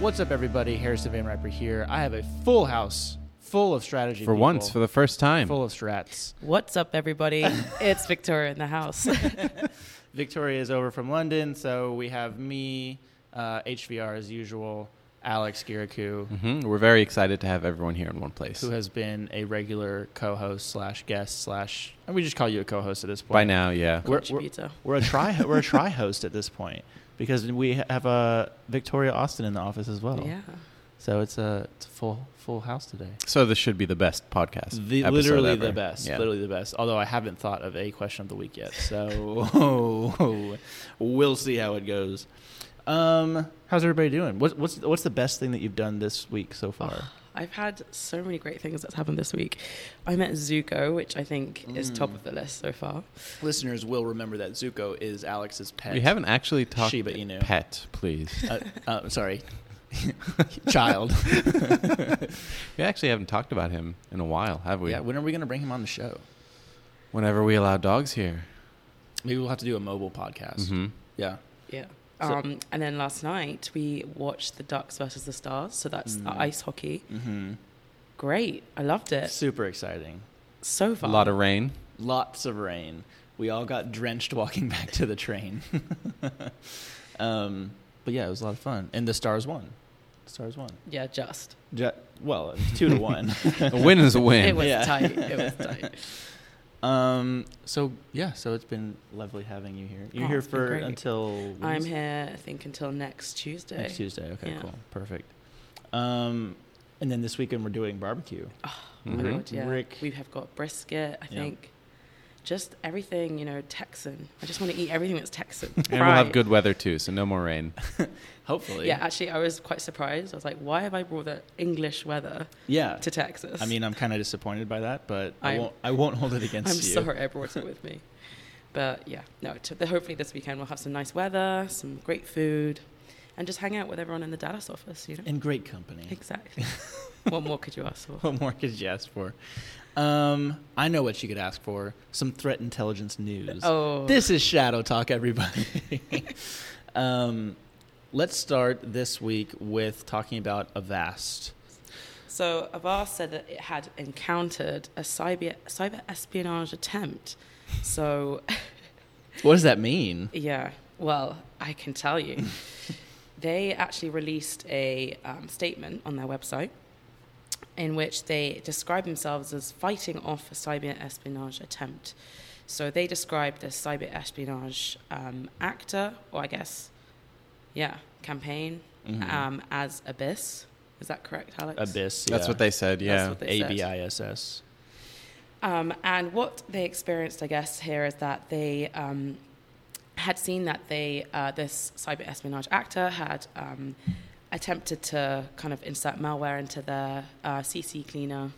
What's up, everybody? Harrison Van Riper here. I have a full house full of strategy. For people, once, for the first time. full of strats. What's up, everybody? it's Viktoria in the house. Viktoria is over from London, so we have me, uh, HVR as usual, Alex Guirakhoo, hmm We're very excited to have everyone here in one place. who has been a regular co-host slash guest slash. And we just call you a co-host at this point. By now, yeah. We're- Contributor. We're a try. we're a try host at this point because we have uh, Viktoria Austin in the office as well. Yeah. So it's a it's a full full house today. So this should be the best podcast. The, literally ever. the best. Yeah. Literally the best. Although I haven't thought of a question of the week yet, so we'll see how it goes. Um, how's everybody doing? What, what's what's the best thing that you've done this week so far? I've had so many great things that's happened this week. I met Zuko, which I think is top Mm. of the list so far. Listeners will remember that Zuko is Alex's pet. We haven't actually talked Shiba Inu. pet, please. uh, uh, sorry, child. we actually haven't talked about him in a while, have we? yeah. When are we going to bring him on the show? Whenever we allow dogs here. Maybe we'll have to do a mobile podcast. hmm Yeah. Yeah. So- Um, and then last night we watched the Ducks versus the Stars. So that's Mm. ice hockey. Mm-hmm. Great. I loved it. Super exciting. So fun. A lot of rain. Lots of rain. We all got drenched walking back to the train. um, but yeah, it was a lot of fun. And the Stars won. The Stars won. Yeah, just. Ju- well, two to one. A win is a win. It was Yeah. tight. It was tight. Um, so yeah, so it's been lovely having you here. You're Oh, here for until I'm is here, I think, until next Tuesday. next Tuesday. Okay, Yeah. cool, perfect. Um, and then this weekend we're doing barbecue. Oh my Mhm. God, yeah. Rick. We have got brisket, I Yeah. think. Just everything, you know, Texan. I just want to eat everything that's Texan. And we'll have good weather too, so no more rain. Hopefully, Yeah, actually, I was quite surprised. I was like, why have I brought the English weather yeah. to Texas? I mean, I'm kind of disappointed by that, but I I'm- won't. I won't hold it against you. I'm you. sorry I brought it with me. But yeah, no, to, the, hopefully this weekend we'll have some nice weather, some great food, and just hang out with everyone in the Dallas office, you know? In great company. Exactly. what more could you ask for? What more could you ask for? Um, I know what you could ask for. Some threat intelligence news. Oh. This is ShadowTalk, everybody. um, let's start this week with talking about Avast. So Avast said that it had encountered a cyber cyber espionage attempt. So What does that mean? yeah, well, I can tell you, they actually released a um, statement on their website in which they describe themselves as fighting off a cyber espionage attempt. So they described the cyber espionage um, actor, or I guess, yeah, campaign Mhm. um, as Abiss. Is that correct, Alex? Abiss. That's what they said, yeah. what they A said. B I S S. Um, and what they experienced, I guess, here is that they um, had seen that they uh, this cyber espionage actor had um, attempted to kind of insert malware into their uh, CC cleaner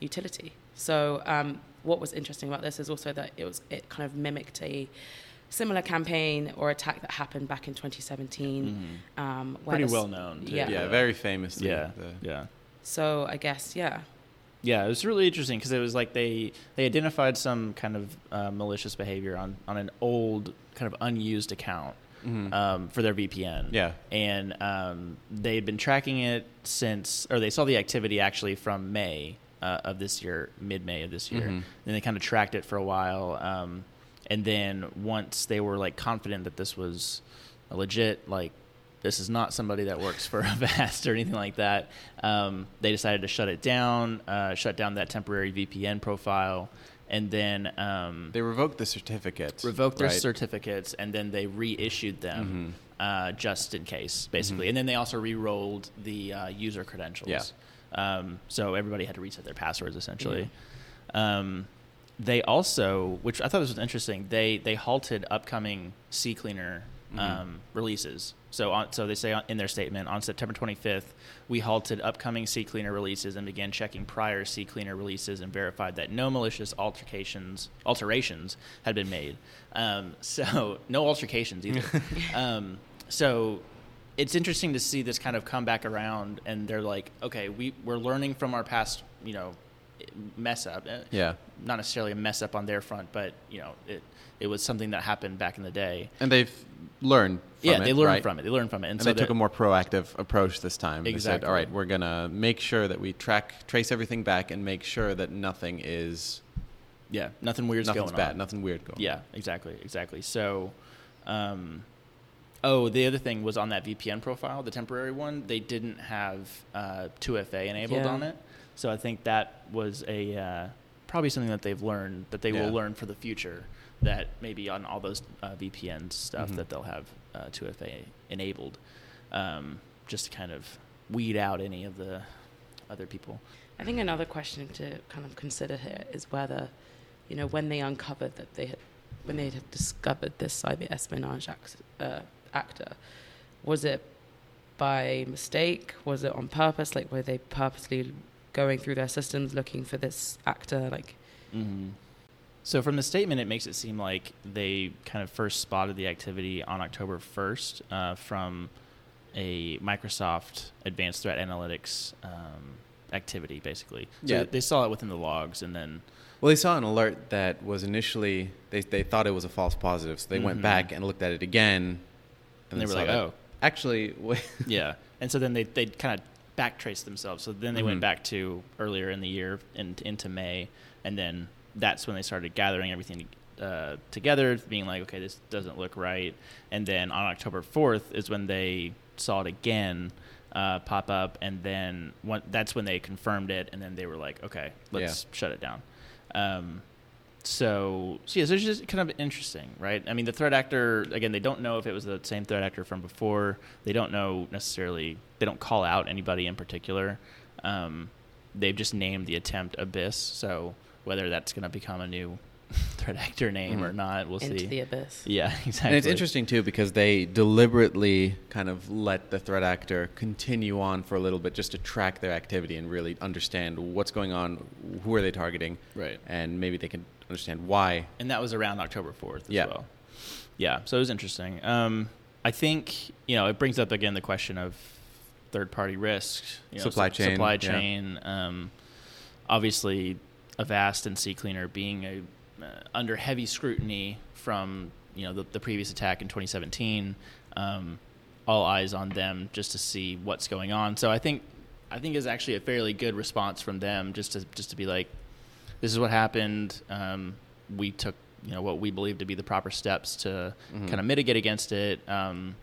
utility. So um, what was interesting about this is also that it was it kind of mimicked a similar campaign or attack that happened back in 2017. Um, where Pretty the well known. too. Yeah. Yeah, very famous. Yeah. the- Yeah. So I guess yeah, Yeah, it was really interesting because it was like they they identified some kind of uh, malicious behavior on on an old kind of unused account Mhm. um, for their VPN. Yeah. and um, they had been tracking it since, or they saw the activity actually from May uh, of this year, mid May of this year. Mhm. Then they kind of tracked it for a while, um, and then once they were like confident that this was a legit, like this is not somebody that works for Avast or anything like that, um, they decided to shut it down, uh, shut down that temporary VPN profile, and then um, They revoked the certificates. revoked their right? certificates and then they reissued them Mhm. uh, just in case, basically. Mhm. And then they also re-rolled the uh, user credentials. Yeah. Um, so everybody had to reset their passwords essentially. Um, they also, which I thought this was interesting, they they halted upcoming CCleaner Mhm. um, releases. So on, so they say in their statement on September 25th, we halted upcoming CCleaner releases and began checking prior CCleaner releases and verified that no malicious altercations alterations had been made. Um, so no altercations either. um, so it's interesting to see this kind of come back around, and they're like, okay, we we're learning from our past, you know, mess up. Uh, Yeah. Not necessarily a mess up on their front, but you know, it it was something that happened back in the day. And they've learned from yeah, it, they learned right? from it. They learned from it, and, And so they took a more proactive approach this time. Exactly. They said, all right, we're going to make sure that we track, trace everything back and make sure that nothing is, yeah, nothing weird's nothing's going bad, on. nothing weird going on. Yeah, exactly, exactly. So, um, oh, the other thing was on that VPN profile, the temporary one. They didn't have uh, 2FA enabled Yeah. on it, so I think that was a uh, probably something that they've learned that they Yeah. will learn for the future. That maybe on all those uh, VPN stuff Mhm. that they'll have uh, 2FA enabled, um, just to kind of weed out any of the other people. I think another question to kind of consider here is whether, you know, when they uncovered that they had, when they had discovered this cyber espionage act, uh, actor, was it by mistake? Was it on purpose? Like, were they purposely going through their systems looking for this actor? Like, Mm-hmm. So from the statement, it makes it seem like they kind of first spotted the activity on October 1st uh, from a Microsoft Advanced Threat Analytics um, activity, basically. So Yeah. they saw it within the logs, and then Well, they saw an alert that was initially, they, they thought it was a false positive. So they went Mhm. back and looked at it again. and they were like, "Oh, Actually, wait. yeah." And so then they they kind of backtraced themselves. So then they Mhm. went back to earlier in the year in, into May, and then that's when they started gathering everything uh, together, being like, "Okay, this doesn't look right." And then on October fourth is when they saw it again uh, pop up, and then one, that's when they confirmed it, and then they were like, "Okay, let's shut it down." Um, so, so yeah, so it's just kind of interesting, right? I mean, the threat actor again, they don't know if it was the same threat actor from before. They don't know necessarily. They don't call out anybody in particular. Um, they've just named the attempt Abiss. So whether that's going to become a new threat actor name or Mhm. not, we'll into see. the abyss. yeah, exactly. And it's interesting too because they deliberately kind of let the threat actor continue on for a little bit just to track their activity and really understand what's going on, who are they targeting, right? and maybe they can understand why. and that was around October 4th as Yeah. well. Yeah, so it was interesting. Um, I think you know it brings up again the question of third party risk, you know, Supply su- chain, supply yeah. chain. Um, obviously, Avast and CCleaner being a uh, under heavy scrutiny from you know the, the previous attack in 2017. Um, all eyes on them just to see what's going on. So I think I think is actually a fairly good response from them just to just to be like, this is what happened. Um, we took you know what we believe to be the proper steps to Mhm. kind of mitigate against it. Um,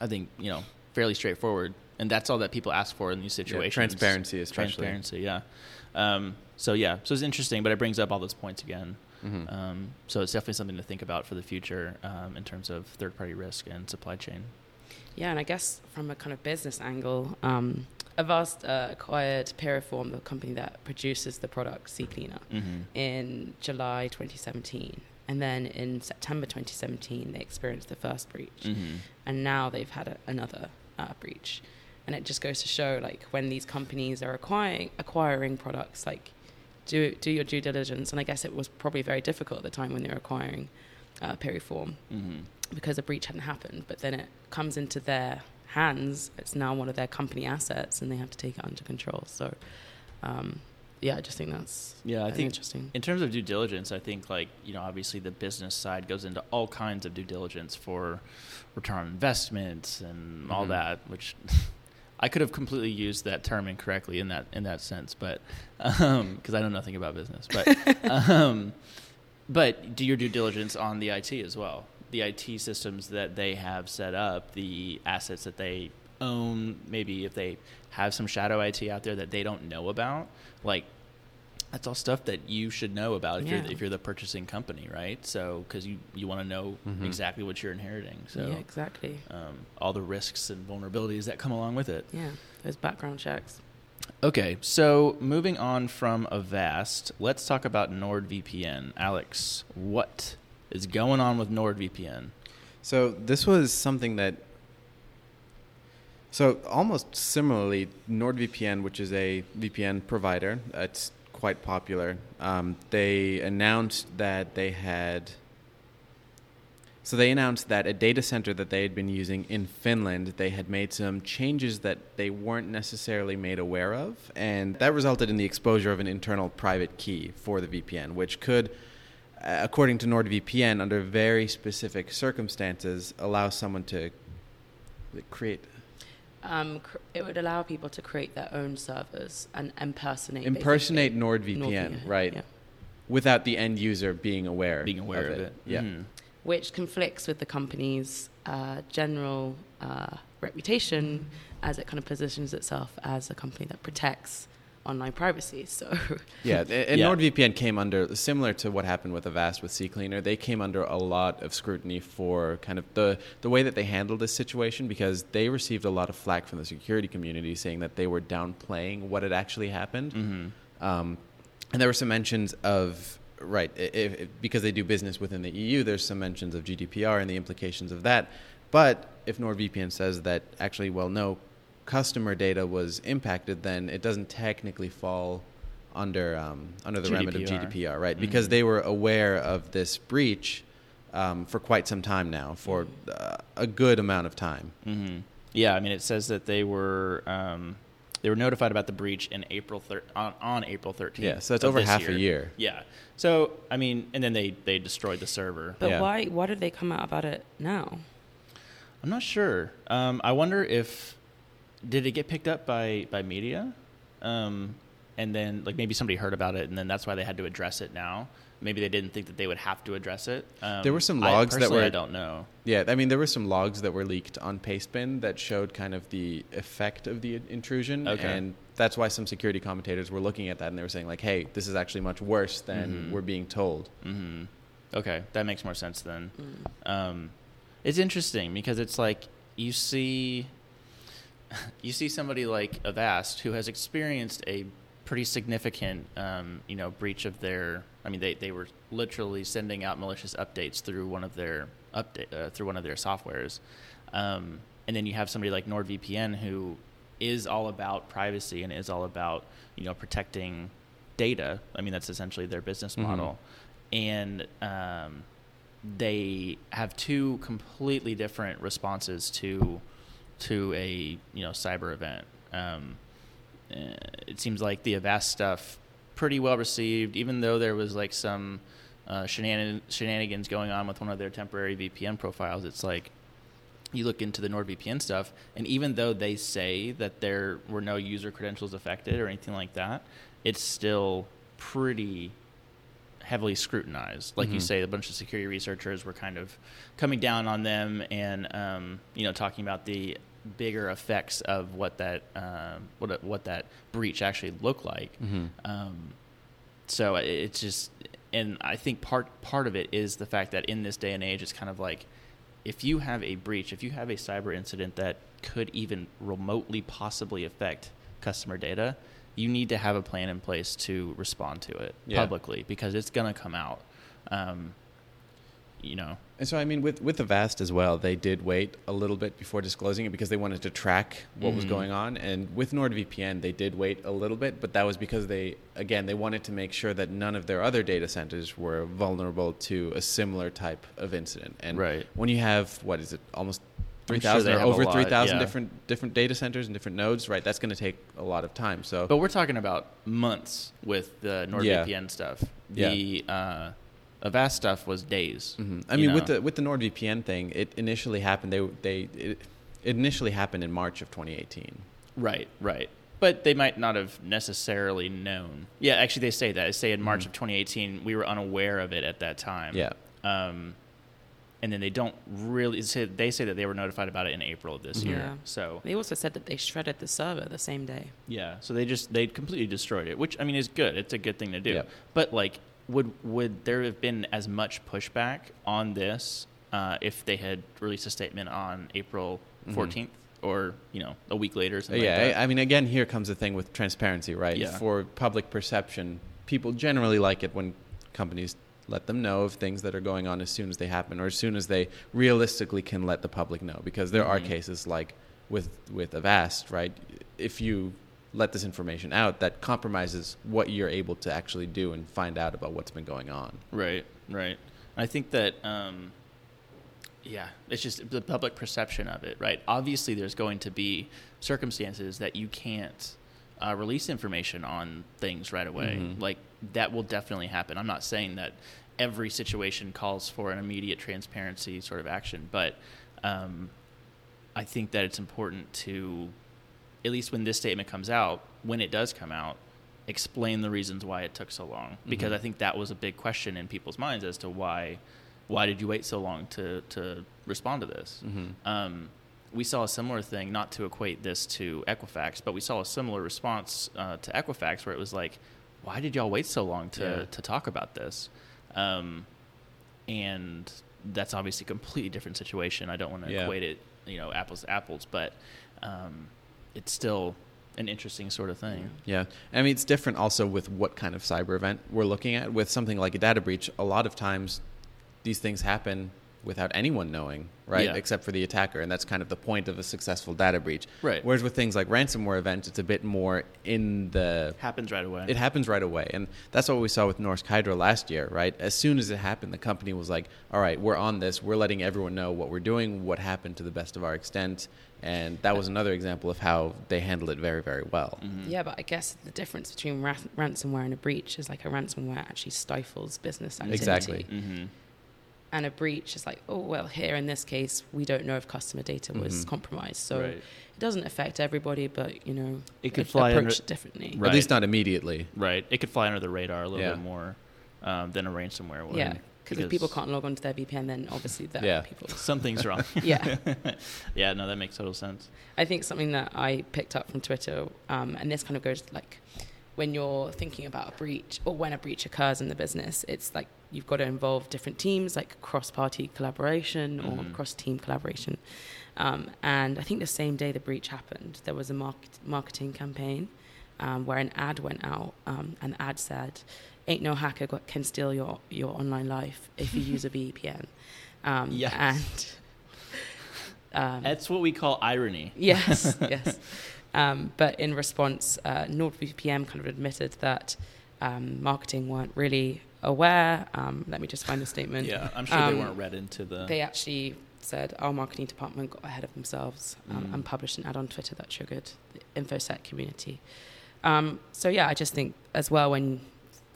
I think you know fairly straightforward, and that's all that people ask for in these Yeah, situations. transparency, especially. Transparency, yeah. Um, so yeah, so it's interesting, but it brings up all those points again. Mhm. Um, so it's definitely something to think about for the future um, in terms of third-party risk and supply chain. Yeah, and I guess from a kind of business angle, um, Avast uh, acquired Piriform, the company that produces the product CCleaner, Mm-hmm. in July 2017. And then in September 2017, they experienced the first breach. Mm-hmm. And now they've had a, another uh, breach. And it just goes to show, like, when these companies are acquiring, acquiring products, like, do, do your due diligence. And I guess it was probably very difficult at the time when they were acquiring uh, Piriform Mm-hmm. because a breach hadn't happened. But then it comes into their hands. It's now one of their company assets, and they have to take it under control. So, um, yeah, I just think that's Yeah, I think interesting. in terms of due diligence, I think like you know obviously the business side goes into all kinds of due diligence for return on investments and all Mhm. that, which I could have completely used that term incorrectly in that in that sense, but because I know nothing about business, but um, but do your due diligence on the IT as well, the IT systems that they have set up, the assets that they own, maybe if they have some shadow IT out there that they don't know about, like that's all stuff that you should know about if you're Yeah. if you're the purchasing company, right? So because you you want to know Mhm. exactly what you're inheriting, so yeah, exactly. um, all the risks and vulnerabilities that come along with it. Yeah, those background checks. Okay, so moving on from Avast, let's talk about NordVPN. Alex, what is going on with NordVPN? So this was something that. So almost similarly, NordVPN, which is a VPN provider, it's quite popular. Um, they announced that they had. So they announced that a data center that they had been using in Finland, they had made some changes that they weren't necessarily made aware of, and that resulted in the exposure of an internal private key for the VPN, which could, according to NordVPN, under very specific circumstances, allow someone to create Um, cr- it would allow people to create their own servers and impersonate. impersonate NordVPN, NordVPN, right? yeah. without the end user being aware Being aware of it. Yeah. Mhm. Which conflicts with the company's uh, general uh, reputation as it kind of positions itself as a company that protects online privacy. So, Yeah, and Yeah. NordVPN came under similar to what happened with Avast with CCleaner. They came under a lot of scrutiny for kind of the the way that they handled this situation because they received a lot of flack from the security community saying that they were downplaying what had actually happened. Mhm. Um, and there were some mentions of right if, if, because they do business within the EU. There's some mentions of GDPR and the implications of that. But if NordVPN says that actually, well, no, customer data was impacted, then it doesn't technically fall under um, under the remit of GDPR. GDPR, right? Because Mhm. they were aware of this breach um, for quite some time now, for uh, a good amount of time. hmm Yeah, I mean, it says that they were um, they were notified about the breach in April thir- on, on April 13th. Yeah, so that's over this half a year. Yeah. So I mean, and then they they destroyed the server. but Yeah. why why did they come out about it now? I'm not sure. Um, I wonder if did it get picked up by by media, um, and then like maybe somebody heard about it, and then that's why they had to address it now. Maybe they didn't think that they would have to address it. Um, There were some I- logs that were- I don't know. Yeah, I mean, there were some logs that were leaked on Pastebin that showed kind of the effect of the intrusion, Okay. and that's why some security commentators were looking at that and they were saying like, "Hey, this is actually much worse than Mhm. we're being told." hmm Okay, that makes more sense then. Mm. Um, it's interesting because it's like you see, you see somebody like Avast who has experienced a pretty significant, um, you know, breach of their. I mean, they, they were literally sending out malicious updates through one of their update uh, through one of their softwares, um, and then you have somebody like NordVPN who is all about privacy and is all about you know protecting data. I mean, that's essentially their business Mhm. model, and um, they have two completely different responses to to a you know cyber event. Um, uh, it seems like the Avast stuff pretty well received, even though there was like some uh, shenanigans going on with one of their temporary VPN profiles. It's like you look into the NordVPN stuff, and even though they say that there were no user credentials affected or anything like that, it's still pretty heavily scrutinized. Like you Mhm. say, a bunch of security researchers were kind of coming down on them and um, you know talking about the bigger effects of what that um, what what that breach actually looked like. Mhm. Um, so it's just, and I think part part of it is the fact that in this day and age, it's kind of like if you have a breach, if you have a cyber incident that could even remotely possibly affect customer data, you need to have a plan in place to respond to it Yeah. publicly because it's going to come out. Um, you know, And so, I mean, with with Avast as well, they did wait a little bit before disclosing it because they wanted to track what was Mhm. going on. And with NordVPN, they did wait a little bit, but that was because they, again, they wanted to make sure that none of their other data centers were vulnerable to a similar type of incident. And Right. when you have what is it, almost I'm sure or over three thousand yeah. different different data centers and different nodes, right? That's going to take a lot of time. So, But we're talking about months with the NordVPN stuff. Yeah. The uh, Avast stuff was days. Mhm. I you mean, with the with the NordVPN thing, it initially happened. They they it, it initially happened in March of 2018. Right, right. But they might not have necessarily known. Yeah, actually, they say that. They say in March Mhm. of 2018, we were unaware of it at that time. Yeah. Um, and then they don't really say they say that they were notified about it in April of this Mhm. year. Yeah. So They also said that they shredded the server the same day. yeah, so they just they completely destroyed it, which I mean is good. It's a good thing to do. Yeah. But like, would would there have been as much pushback on this uh, if they had released a statement on April Mhm. 14th or you know a week later? Or something yeah, like? I, I mean, again, here comes the thing with transparency, right? Yeah. For public perception, people generally like it when companies let them know of things that are going on as soon as they happen, or as soon as they realistically can let the public know. Because there are Mhm. cases like with with Avast, right? If you let this information out, that compromises what you're able to actually do and find out about what's been going on. Right, right. I think that um, yeah, it's just the public perception of it, right? Obviously, there's going to be circumstances that you can't uh, release information on things right away. Mhm. Like that will definitely happen. I'm not saying that every situation calls for an immediate transparency sort of action, but um, I think that it's important to, at least when this statement comes out, when it does come out, explain the reasons why it took so long. Because Mhm. I think that was a big question in people's minds as to why, why did you wait so long to to respond to this? Mhm. Um, we saw a similar thing, not to equate this to Equifax, but we saw a similar response uh, to Equifax where it was like, why did y'all wait so long to, Yeah. to talk about this? Um, and that's obviously a completely different situation. I don't want to Yeah. equate it, you know, apples to apples, but um, it's still an interesting sort of thing. Yeah. I mean, it's different also with what kind of cyber event we're looking at. With something like a data breach, a lot of times these things happen without anyone knowing, right? Yeah. Except for the attacker. And that's kind of the point of a successful data breach. Right. Whereas with things like ransomware events, it's a bit more in the. Happens right away. It happens right away. And that's what we saw with Norsk Hydro last year, right? As soon as it happened, the company was like, all right, we're on this. We're letting everyone know what we're doing, what happened to the best of our extent. And that was another example of how they handled it very, very well. Mhm. Yeah, but I guess the difference between ra- ransomware and a breach is like a ransomware actually stifles business activity. Exactly. hmm And a breach is like, oh, well, here in this case, we don't know if customer data was Mhm. compromised. So Right. it doesn't affect everybody, but, you know, It could a- fly approach under- it differently. Right. At least not immediately. Right. It could fly under the radar a little Yeah. bit more um, than a ransomware would. Yeah, because if people can't log onto their VPN, then obviously that Yeah. people. Something's wrong. Yeah. yeah, no, that makes total sense. I think something that I picked up from Twitter, um, and this kind of goes like when you're thinking about a breach or when a breach occurs in the business, it's like you've got to involve different teams, like cross party collaboration or Mhm. cross team collaboration. Um, and I think the same day the breach happened, there was a market, marketing campaign um, where an ad went out, um, and the ad said, Ain't no hacker got, can steal your, your online life if you use a VPN. Um, Yes. And um, That's what we call irony. Yes, yes. Um, but in response, uh, NordVPN kind of admitted that um, marketing weren't really aware. Um, let me just find the statement. Yeah, I'm sure Um, they weren't read into the. They actually said our marketing department got ahead of themselves um, Mm. and published an ad on Twitter that triggered the InfoSec community. Um, so yeah, I just think as well when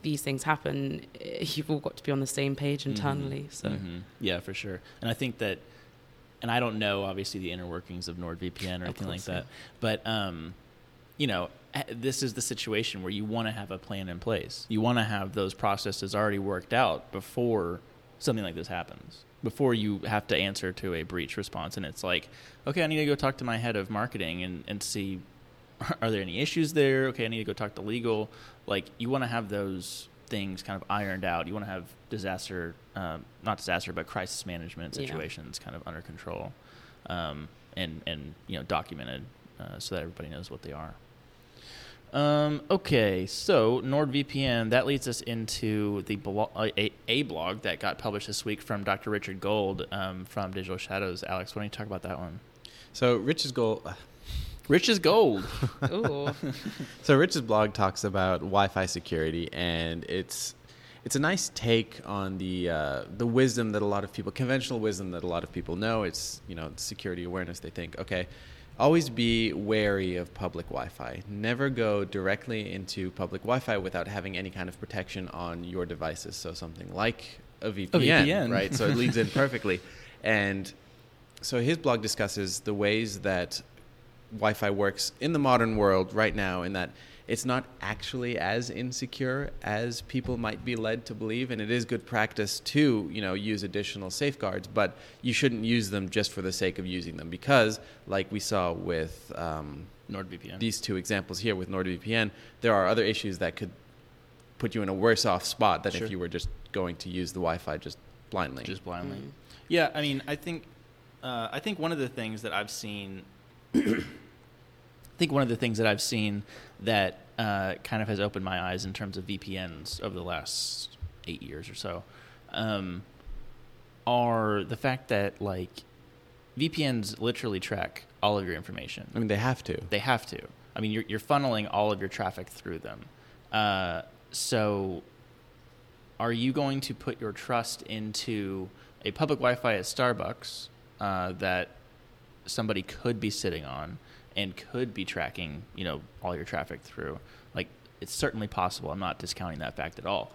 these things happen, eh, you've all got to be on the same page internally. So Mhm. yeah, for sure. And I think that, and I don't know obviously the inner workings of NordVPN or anything like that, but um, you know, eh, this is the situation where you want to have a plan in place. You want to have those processes already worked out before something like this happens. Before you have to answer to a breach response, and it's like, okay, I need to go talk to my head of marketing and, and see are there any issues there? Okay, I need to go talk to legal. Like, you want to have those things kind of ironed out. You want to have disaster, um, not disaster, but crisis management Yeah. situations kind of under control, um, and and you know documented uh, so that everybody knows what they are. Um, okay, so NordVPN that leads us into the blo- a, a blog that got published this week from Dr. Richard Gold um, from Digital Shadows. Alex, why don't you talk about that one? So Rich's goal. Rich is gold. Ooh. So Rich's blog talks about Wi-Fi security, and it's it's a nice take on the uh, the wisdom that a lot of people, conventional wisdom that a lot of people know. It's you know security awareness. They think, okay, always be wary of public Wi-Fi. Never go directly into public Wi-Fi without having any kind of protection on your devices. So something like a VPN, VPN. right? So it leads in perfectly, and so his blog discusses the ways that Wi-Fi works in the modern world right now, in that it's not actually as insecure as people might be led to believe, and it is good practice to you know use additional safeguards, but you shouldn't use them just for the sake of using them because, like we saw with um, NordVPN. these two examples here with NordVPN, there are other issues that could put you in a worse off spot than Sure. if you were just going to use the Wi-Fi just blindly. just blindly. Mm. Yeah, I mean, I think, uh, I think one of the things that I've seen, I think one of the things that I've seen that uh, kind of has opened my eyes in terms of VPNs over the last eight years or so, um, are the fact that like VPNs literally track all of your information. I mean, they have to. They have to. I mean, you're, you're funneling all of your traffic through them. Uh, so, are you going to put your trust into a public Wi-Fi at Starbucks uh, that somebody could be sitting on and could be tracking, you know, all your traffic through. Like it's certainly possible. I'm not discounting that fact at all.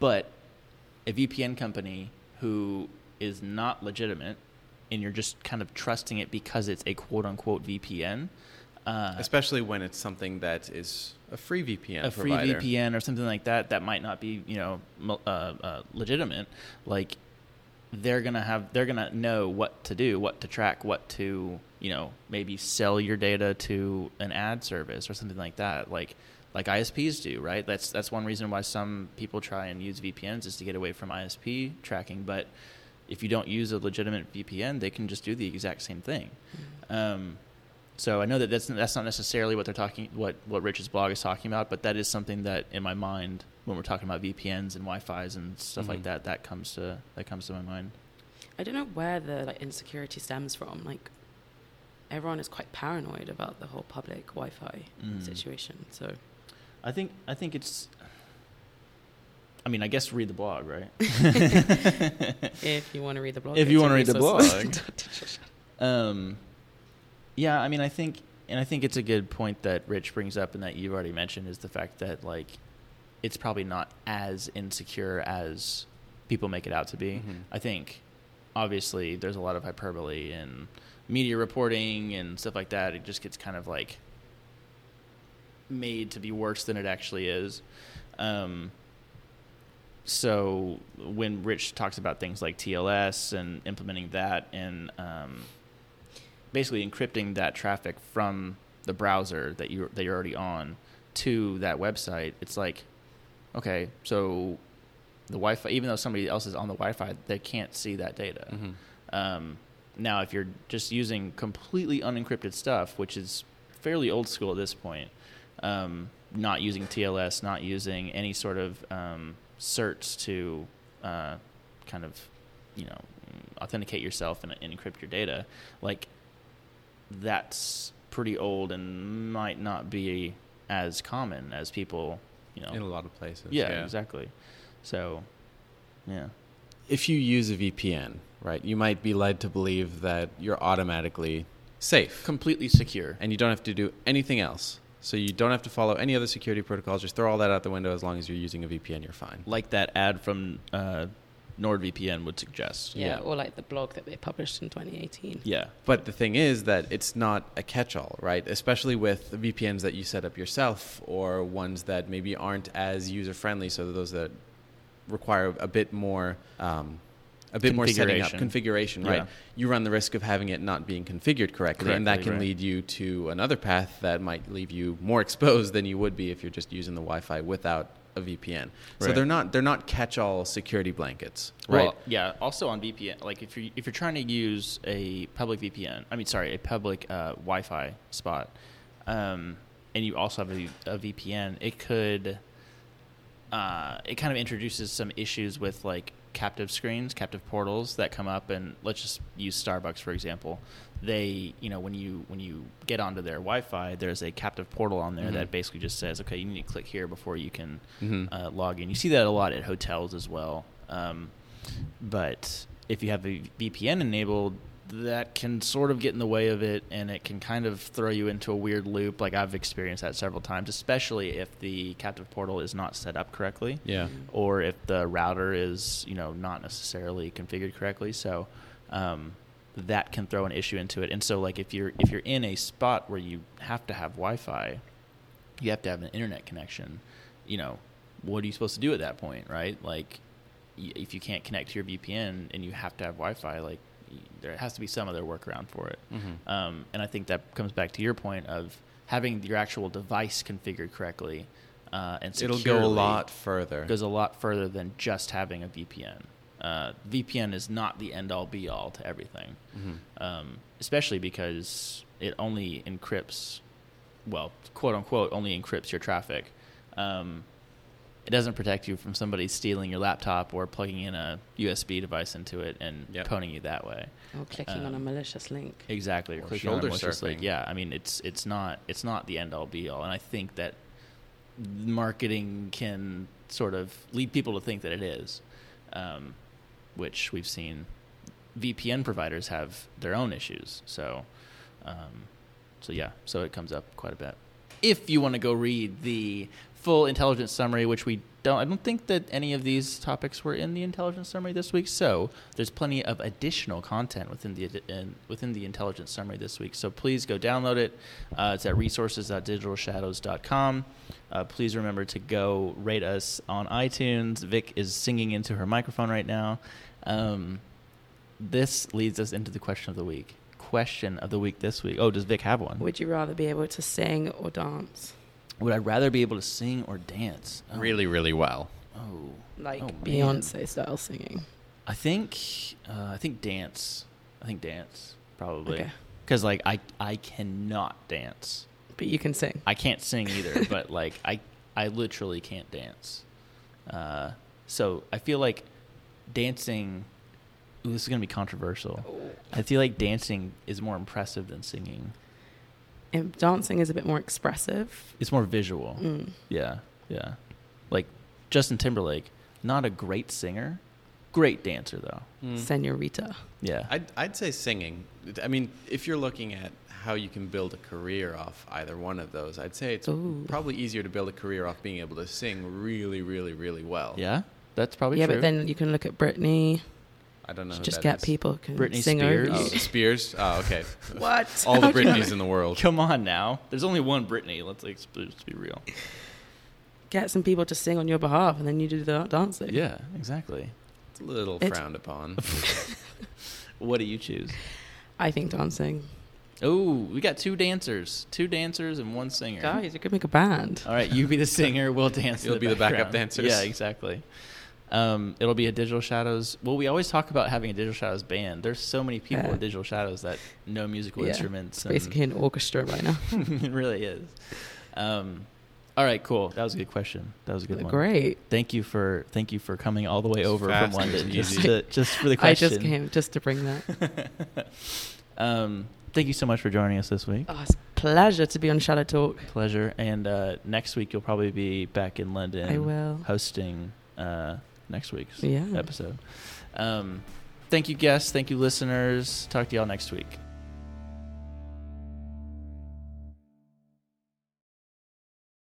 But a VPN company who is not legitimate and you're just kind of trusting it because it's a quote unquote VPN. Uh, Especially when it's something that is a free VPN a free provider. VPN or something like that that might not be you know uh, uh, legitimate. Like they're gonna have they're gonna know what to do, what to track, what to you know maybe sell your data to an ad service or something like that. Like like ISPs do, right? That's that's one reason why some people try and use VPNs is to get away from ISP tracking. But if you don't use a legitimate VPN, they can just do the exact same thing. Um, so I know that that's that's not necessarily what they're talking what what Rich's blog is talking about, but that is something that in my mind when we're talking about VPNs and Wi-Fi's and stuff like Mhm. that, that comes to that comes to my mind. I don't know where the like insecurity stems from. Like everyone is quite paranoid about the whole public Wi-Fi Mm. situation. So I think I think it's. I mean, I guess read the blog, right? if you want to read the blog, If you wanna read the blog. Um, yeah, I mean, I think, and I think it's a good point that Rich brings up, and that you've already mentioned, is the fact that like, it's probably not as insecure as people make it out to be. Mhm. I think, obviously, there's a lot of hyperbole in media reporting and stuff like that. It just gets kind of like made to be worse than it actually is. Um, so when Rich talks about things like TLS and implementing that and um, basically encrypting that traffic from the browser that you that you're already on to that website, it's like, okay, so the Wi-Fi, even though somebody else is on the Wi-Fi, they can't see that data. Mhm. Um, now, if you're just using completely unencrypted stuff, which is fairly old school at this point, um, not using TLS, not using any sort of um, certs to uh, kind of, you know, authenticate yourself and, and encrypt your data, like that's pretty old and might not be as common as people, you know. In a lot of places. yeah, exactly. So, yeah. If you use a VPN, right, you might be led to believe that you're automatically safe Completely secure. and you don't have to do anything else. So you don't have to follow any other security protocols. Just throw all that out the window as long as you're using a VPN, you're fine. like that ad from uh, NordVPN would suggest. yeah, Yeah. or like the blog that they published in 2018. Yeah. But the thing is that it's not a catch-all, right? Especially with VPNs that you set up yourself or ones that maybe aren't as user-friendly. So those that require a bit more, um, a bit more setting up Configuration. configuration, right? Yeah. You run the risk of having it not being configured correctly, and that can right. lead you to another path that might leave you more exposed than you would be if you're just using the Wi-Fi without a VPN. So they're not they're not catch-all security blankets, right? Well, yeah. Also on VPN, like if you if you're trying to use a public VPN, I mean, sorry, a public uh, Wi-Fi spot, um, and you also have a, a VPN, it could, uh, it kind of introduces some issues with like captive screens, captive portals that come up, and let's just use Starbucks for example. They, you know, when you when you get onto their Wi-Fi, there's a captive portal on there Mhm. that basically just says, okay, you need to click here before you can Mhm. uh, log in. You see that a lot at hotels as well. Um, but if you have a VPN enabled, that can sort of get in the way of it, and it can kind of throw you into a weird loop. Like I've experienced that several times, especially if the captive portal is not set up correctly, Yeah. or if the router is you know not necessarily configured correctly. So um, that can throw an issue into it. And so like if you're if you're in a spot where you have to have Wi-Fi, you have to have an internet connection. You know, what are you supposed to do at that point, right? Like, y- if you can't connect to your VPN and you have to have Wi-Fi, like there has to be some other workaround for it. Mhm. Um, and I think that comes back to your point of having your actual device configured correctly. Uh, and It'll go a lot further. goes a lot further than just having a VPN. Uh, VPN is not the end all be all to everything, Mhm. um, especially because it only encrypts, well, quote unquote, only encrypts your traffic. Um, it doesn't protect you from somebody stealing your laptop or plugging in a USB device into it and Yep. phoning you that way. Or clicking on a Um, malicious link. Exactly, or Or clicking on a shoulder malicious link. surfing. Yeah, I mean it's it's not it's not the end all be all, and I think that marketing can sort of lead people to think that it is, um, which we've seen VPN providers have their own issues. So, um, so yeah, so it comes up quite a bit. If you want to go read the full intelligence summary, which we don't, I don't think that any of these topics were in the intelligence summary this week. So there's plenty of additional content within the in, within the intelligence summary this week. So please go download it. Uh, it's at resources.digitalshadows.com. Uh, please remember to go rate us on iTunes. Vic is singing into her microphone right now. Um, this leads us into the question of the week. Question of the week this week. Oh, does Vic have one? Would you rather be able to sing or dance? Would I rather be able to sing or dance? Oh. Really, really well. Oh, Like Oh. Beyonce style singing. I think uh, I think dance. I think dance probably Okay. because like I I cannot dance. But you can sing. I can't sing either, but like I I literally can't dance. Uh, so I feel like dancing. Ooh, this is gonna be controversial. I feel like dancing is more impressive than singing. And dancing is a bit more expressive. It's more visual. Mm. Yeah, yeah. Like Justin Timberlake, not a great singer, great dancer though. Mm. Senorita. Yeah. I'd, I'd say singing. I mean, if you're looking at how you can build a career off either one of those, I'd say it's Ooh. probably easier to build a career off being able to sing really, really, really well. yeah, that's probably yeah, true. but then you can look at Britney. I don't know. who Just that get is. people who can Britney sing Spears? over Oh. Spears. Oh, okay. What? All the How do you know? Britneys in the world. Come on now. There's only one Britney. Let's, like, let's be real. Get some people to sing on your behalf, and then you do the dancing. Yeah, exactly. It's a little It's- frowned upon. What do you choose? I think dancing. Oh, we got two dancers, two dancers and one singer. Guys, you could make a band. All right, you be the singer. We'll dance. You'll be the backup background. dancers. Yeah, exactly. Um, it'll be a Digital Shadows. Well, we always talk about having a Digital Shadows band. There's so many people Yeah. in Digital Shadows that know musical Yeah, instruments. It's basically an orchestra right now. it really is. Um, all right, cool. That was a good question. That was a good one. Great. Thank you for thank you for coming all the way over Fast from London just to, just for the question. I just came just to bring that. um, thank you so much for joining us this week. Oh, it's a pleasure to be on ShadowTalk. Pleasure. And uh, next week you'll probably be back in London. I will. hosting uh, next week's Yeah. episode. Um, thank you, guests. Thank you, listeners. Talk to y'all next week.